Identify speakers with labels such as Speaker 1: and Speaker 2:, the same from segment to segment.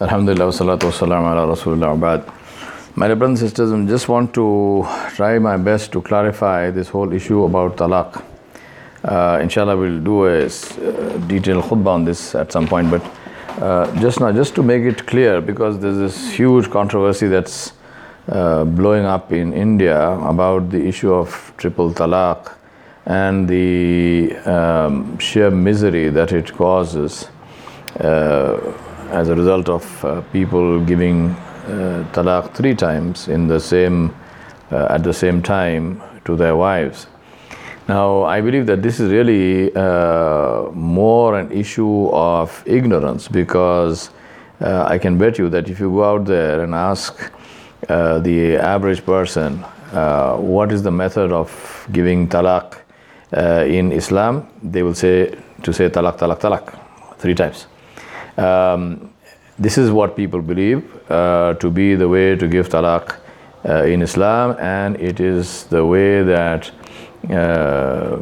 Speaker 1: Alhamdulillah, salatu wassalam ala rasulullah ba'd. My brothers and sisters, I just want to try my best to clarify this whole issue about talaq. Uh, inshallah, we'll do a uh, detailed khutbah on this at some point, but uh, just now, just to make it clear, because there's this huge controversy that's uh, blowing up in India about the issue of triple talaq and the um, sheer misery that it causes uh, as a result of uh, people giving uh, talaq three times in the same uh, at the same time to their wives. Now, I believe that this is really uh, more an issue of ignorance because uh, I can bet you that if you go out there and ask uh, the average person what is the method of giving talaq in Islam, they will say to say talaq, talaq, talaq three times. Um, this is what people believe uh, to be the way to give talaq uh, in Islam, and it is the way that uh,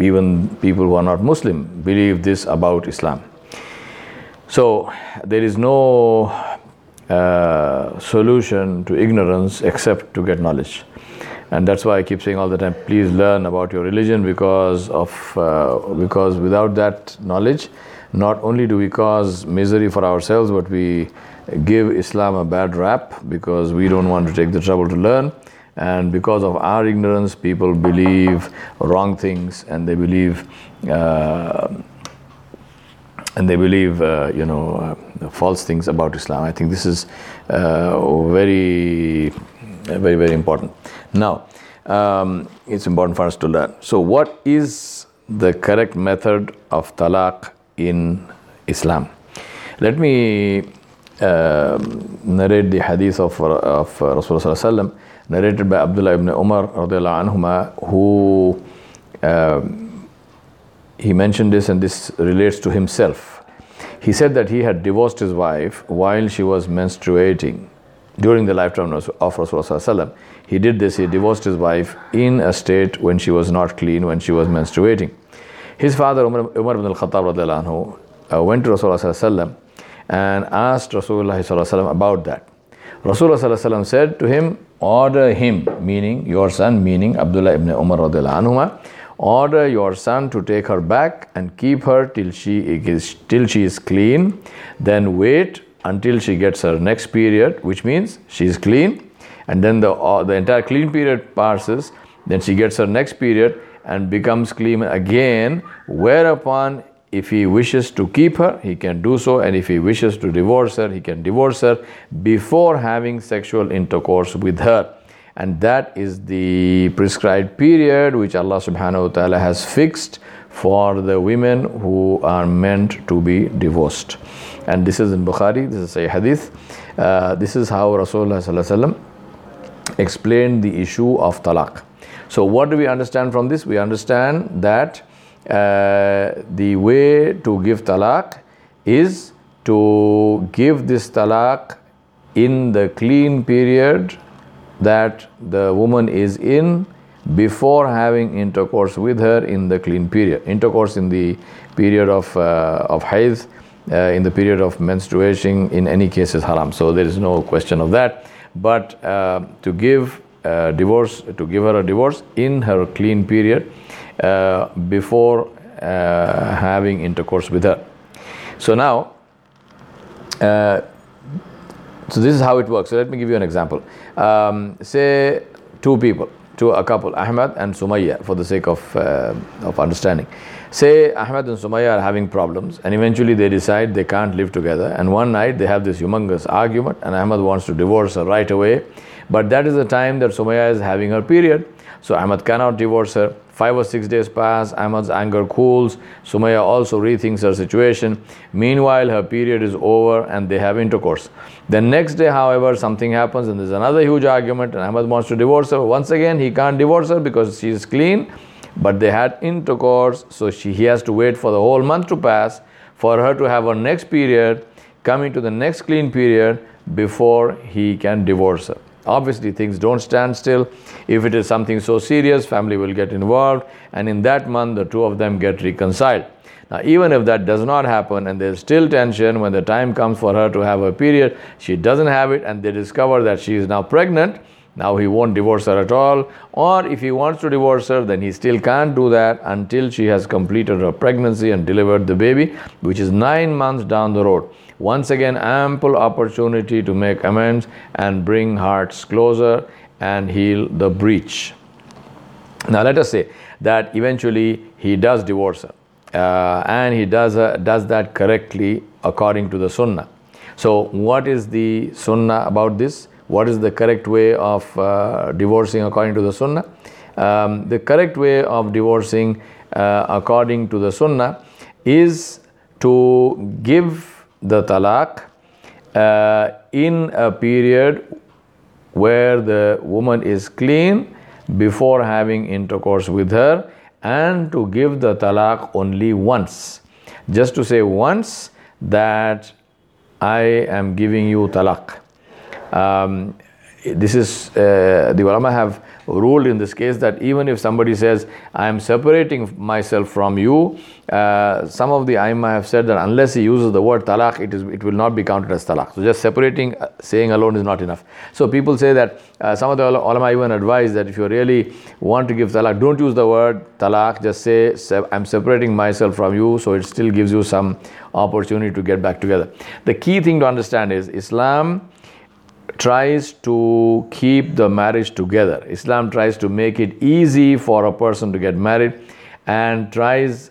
Speaker 1: even people who are not Muslim believe this about Islam. So there is no uh, solution to ignorance except to get knowledge. And that's why I keep saying all the time, please learn about your religion because of uh, because without that knowledge, not only do we cause misery for ourselves, but we give Islam a bad rap because we don't want to take the trouble to learn. And because of our ignorance, people believe wrong things and they believe uh, and they believe, uh, you know, uh, false things about Islam. I think this is uh, very, very, very important. Now, um, it's important for us to learn. So, what is the correct method of talaq in Islam? Let me um narrate the hadith of, of Rasulullah narrated by Abdullah ibn Umar anhuma, who um, he mentioned this and this relates to himself. He said that he had divorced his wife while she was menstruating during the lifetime of Rasulullah. He did this, he divorced his wife in a state when she was not clean, when she was menstruating. His father, Umar, ibn al Khattab, anhu, uh, went to Rasulullah and asked Rasulullah about that. Rasulullah said to him, Order him, meaning your son, meaning Abdullah ibn Umar anhuma, order your son to take her back and keep her till she is till she is clean. Then wait until she gets her next period which means she is clean. And then the uh, the entire clean period passes. Then she gets her next period and becomes clean again whereupon if he wishes to keep her he can do so and if he wishes to divorce her he can divorce her before having sexual intercourse with her and that is the prescribed period which Allah subhanahu wa ta'ala has fixed for the women who are meant to be divorced. And this is in Bukhari, this is a hadith. Uh, this is how Rasulullah explained the issue of talaq. So, what do we understand from this? We understand that uh, the way to give talaq is to give this talaq in the clean period that the woman is in before having intercourse with her in the clean period. Intercourse in the period of, uh, of haid, uh, in the period of menstruation, in any case is haram. So there is no question of that. But uh, to give uh, divorce, to give her a divorce in her clean period uh, before uh, having intercourse with her. So now, so this is how it works. So let me give you an example. Um, say two people, to a couple, Ahmad and Sumaya, for the sake of uh, of understanding. Say Ahmad and Sumaya are having problems, and eventually they decide they can't live together. And one night they have this humongous argument, and Ahmad wants to divorce her right away. But that is the time that Sumaya is having her period. So Ahmad cannot divorce her. Five or six days pass, Ahmad's anger cools. Sumaya also rethinks her situation. Meanwhile, her period is over and they have intercourse. The next day, however, something happens and there's another huge argument, and Ahmad wants to divorce her. Once again, he can't divorce her because she is clean, but they had intercourse, so she, he has to wait for the whole month to pass for her to have her next period, coming to the next clean period before he can divorce her. Obviously, things don't stand still. If it is something so serious, family will get involved, and in that month, the two of them get reconciled. Now, even if that does not happen and there's still tension when the time comes for her to have her period, she doesn't have it, and they discover that she is now pregnant. Now he won't divorce her at all. Or if he wants to divorce her, then he still can't do that until she has completed her pregnancy and delivered the baby, which is nine months down the road. Once again, ample opportunity to make amends and bring hearts closer and heal the breach. Now, let us say that eventually he does divorce her uh, and he does, uh, does that correctly according to the sunnah. So, what is the sunnah about this? What is the correct way of uh, divorcing according to the sunnah? Um, the correct way of divorcing uh, according to the sunnah is to give the talaq uh, in a period where the woman is clean before having intercourse with her and to give the talaq only once. Just to say once that I am giving you talaq. Um, this is uh, the ulama have ruled in this case that even if somebody says I am separating myself from you, uh, some of the aima have said that unless he uses the word talaq, it is it will not be counted as talaq. So just separating, uh, saying alone is not enough. So people say that uh, some of the ulama even advise that if you really want to give talaq, don't use the word talaq. Just say I'm separating myself from you, so it still gives you some opportunity to get back together. The key thing to understand is Islam tries to keep the marriage together. Islam tries to make it easy for a person to get married and tries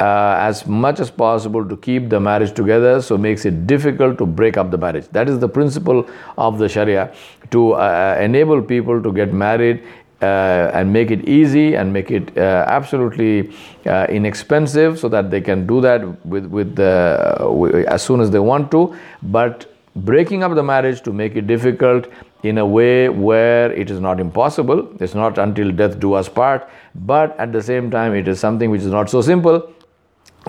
Speaker 1: uh, as much as possible to keep the marriage together so makes it difficult to break up the marriage that is the principle of the sharia to uh, enable people to get married uh, and make it easy and make it uh, absolutely uh, inexpensive so that they can do that with, with the, as soon as they want to but breaking up the marriage to make it difficult in a way where it is not impossible. It's not until death do us part, but at the same time, it is something which is not so simple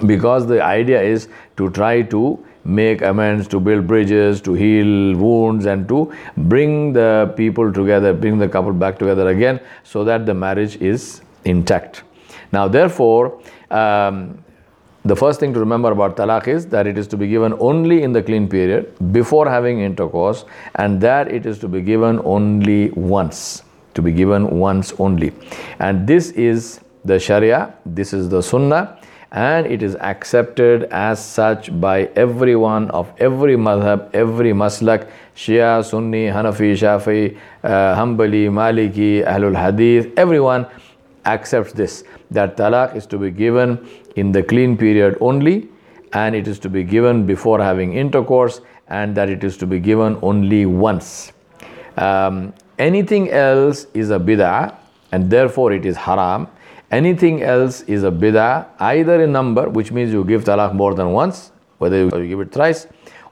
Speaker 1: because the idea is to try to make amends, to build bridges, to heal wounds, and to bring the people together, bring the couple back together again so that the marriage is intact. Now, therefore, um, the first thing to remember about talaq is that it is to be given only in the clean period before having intercourse and that it is to be given only once to be given once only. And this is the sharia this is the sunnah and it is accepted as such by everyone of every madhab every maslak shia sunni hanafi shafi uh, hanbali maliki ahlul hadith everyone accepts this that talaq is to be given in the clean period only and it is to be given before having intercourse and that it is to be given only once. Um, anything else is a bid'ah and therefore it is haram. Anything else is a bid'ah either in number, which means you give talaq more than once, whether you give it thrice,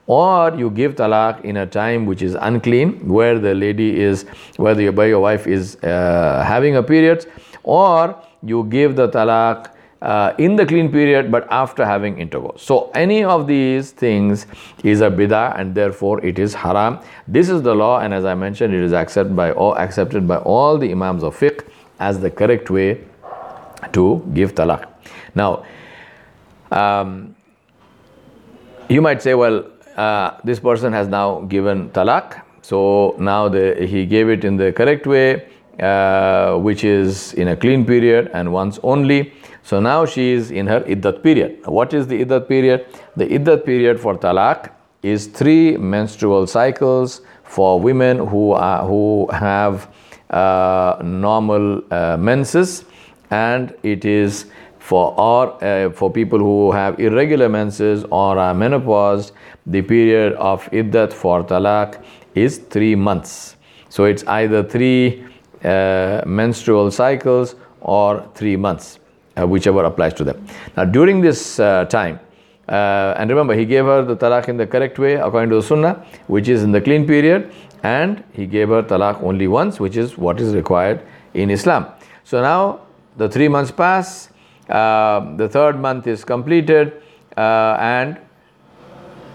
Speaker 1: or you give talaq in a time which is unclean, where the lady is, where, the, your wife is uh, having a period, or you give the talaq uh, in the clean period but after having intercourse. So any of these things is a bidah and therefore it is haram. This is the law and as I mentioned it is accepted by all, accepted by all the imams of fiqh as the correct way to give talaq. Now um, you might say well uh, this person has now given talaq so now the, he gave it in the correct way uh, which is in a clean period and once only. So now she is in her iddat period. What is the iddat period? The iddat period for talaq is three menstrual cycles for women who are, who have uh, normal uh, menses, and it is for or uh, for people who have irregular menses or are menopaused. The period of iddat for talaq is three months. So it's either three uh, menstrual cycles or three months, uh, whichever applies to them. Now, during this uh, time, uh, and remember, he gave her the talaq in the correct way according to the sunnah, which is in the clean period, and he gave her talaq only once, which is what is required in Islam. So now the three months pass, uh, the third month is completed, uh, and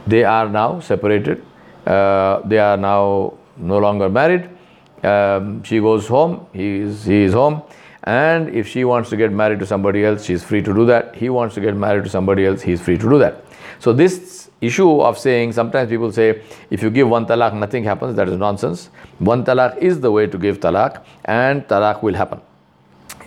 Speaker 1: they are now separated. they are now no longer married um, she goes home, he is, he is home, And if she wants to get married to somebody else, she's free to do that. He wants to get married to somebody else, he's free to do that. So, this issue of saying sometimes people say if you give one talaq, nothing happens, that is nonsense. One talaq is the way to give talaq, and talaq will happen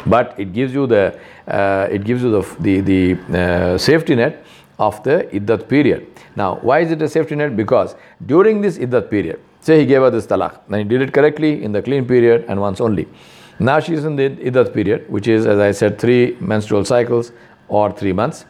Speaker 1: but it gives you the uh, it gives you the the, the uh, safety net of the iddat period now why is it a safety net because during this iddat period say he gave her this talaq. And he did it correctly in the clean period and once only. Now she is in the iddat period which is as i said three menstrual cycles or 3 months.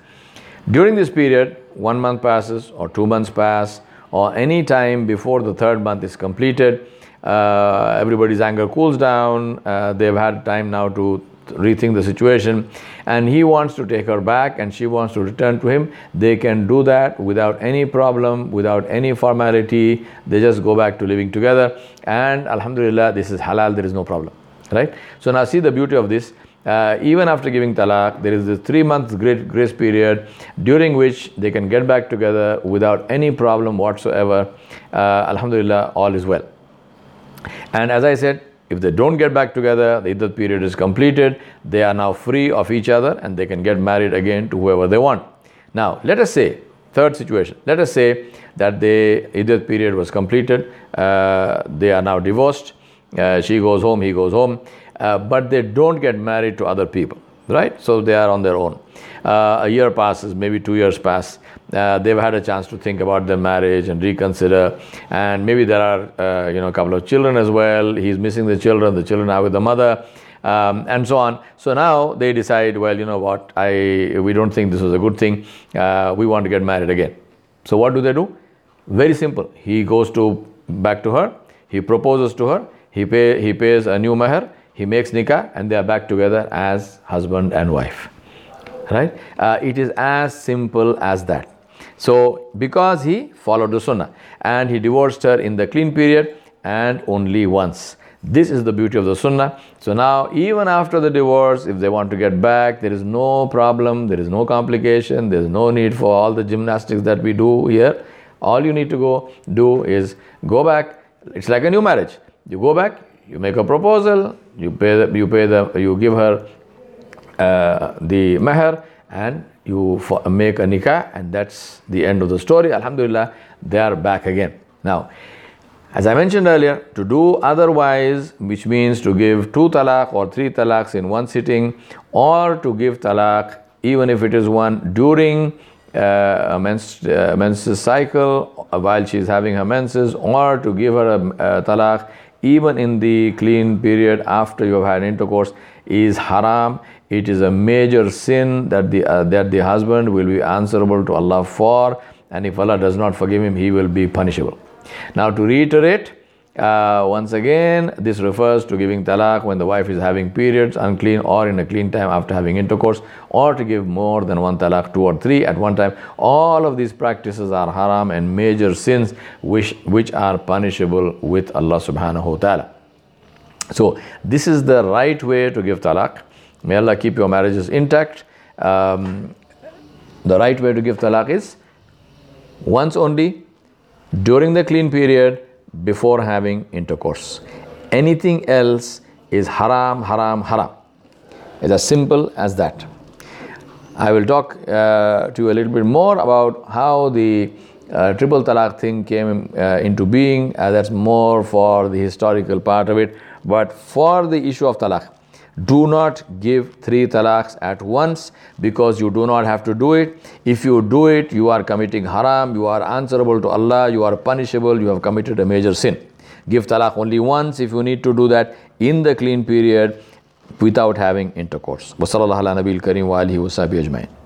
Speaker 1: During this period one month passes or two months pass or any time before the third month is completed uh, everybody's anger cools down. Uh, they've had time now to rethink the situation. And he wants to take her back and she wants to return to him. They can do that without any problem without any formality. They just go back to living together. And alhamdulillah this is halal there is no problem right? So now see the beauty of this. Uh, even after giving talaq, there is this three months grace period during which they can get back together without any problem whatsoever. Uh, Alhamdulillah, all is well. And as I said, if they don't get back together, the iddat period is completed, they are now free of each other and they can get married again to whoever they want. Now, let us say, third situation, let us say that the iddat period was completed, uh, they are now divorced, uh, she goes home, he goes home, uh, but they don't get married to other people, right? So they are on their own. Uh, a year passes, maybe two years pass, uh, they've had a chance to think about their marriage and reconsider. And maybe there are uh, you know a couple of children as well. He's missing the children. The children are with the mother. Um, and so on. So now they decide well you know what? I we don't think this was a good thing. Uh, we want to get married again. So what do they do? Very simple. He goes to back to her. He proposes to her. He pay he pays a new meher he makes nikah and they are back together as husband and wife right uh, it is as simple as that so, because he followed the sunnah and he divorced her in the clean period and only once. This is the beauty of the sunnah. So now, even after the divorce, if they want to get back, there is no problem, there is no complication, there is no need for all the gymnastics that we do here. All you need to go do is go back. It's like a new marriage. You go back, you make a proposal, you pay the, you pay the, you give her uh, the meher, and you make a nikah and that's the end of the story. Alhamdulillah they are back again. Now as i mentioned earlier to do otherwise which means to give two talaq or three talaqs in one sitting or to give talaq even if it is one during uh, a mens- uh, cycle while she is having her menses or to give her a, a talaq even in the clean period after you have had intercourse is haram it is a major sin that the, uh, that the husband will be answerable to Allah for, and if Allah does not forgive him, he will be punishable. Now, to reiterate, uh, once again, this refers to giving talaq when the wife is having periods, unclean, or in a clean time after having intercourse, or to give more than one talaq, two or three at one time. All of these practices are haram and major sins which, which are punishable with Allah subhanahu wa ta'ala. So, this is the right way to give talaq. May Allah keep your marriages intact. Um, the right way to give talaq is once only during the clean period before having intercourse. Anything else is haram, haram, haram. It's as simple as that. I will talk uh, to you a little bit more about how the uh, triple talaq thing came uh, into being. Uh, that's more for the historical part of it. But for the issue of talaq, do not give three talaqs at once because you do not have to do it. If you do it, you are committing haram, you are answerable to Allah, you are punishable, you have committed a major sin. Give talaq only once if you need to do that in the clean period without having intercourse. وصلى الله على نبي الكريم وآله وصحبه أجمعين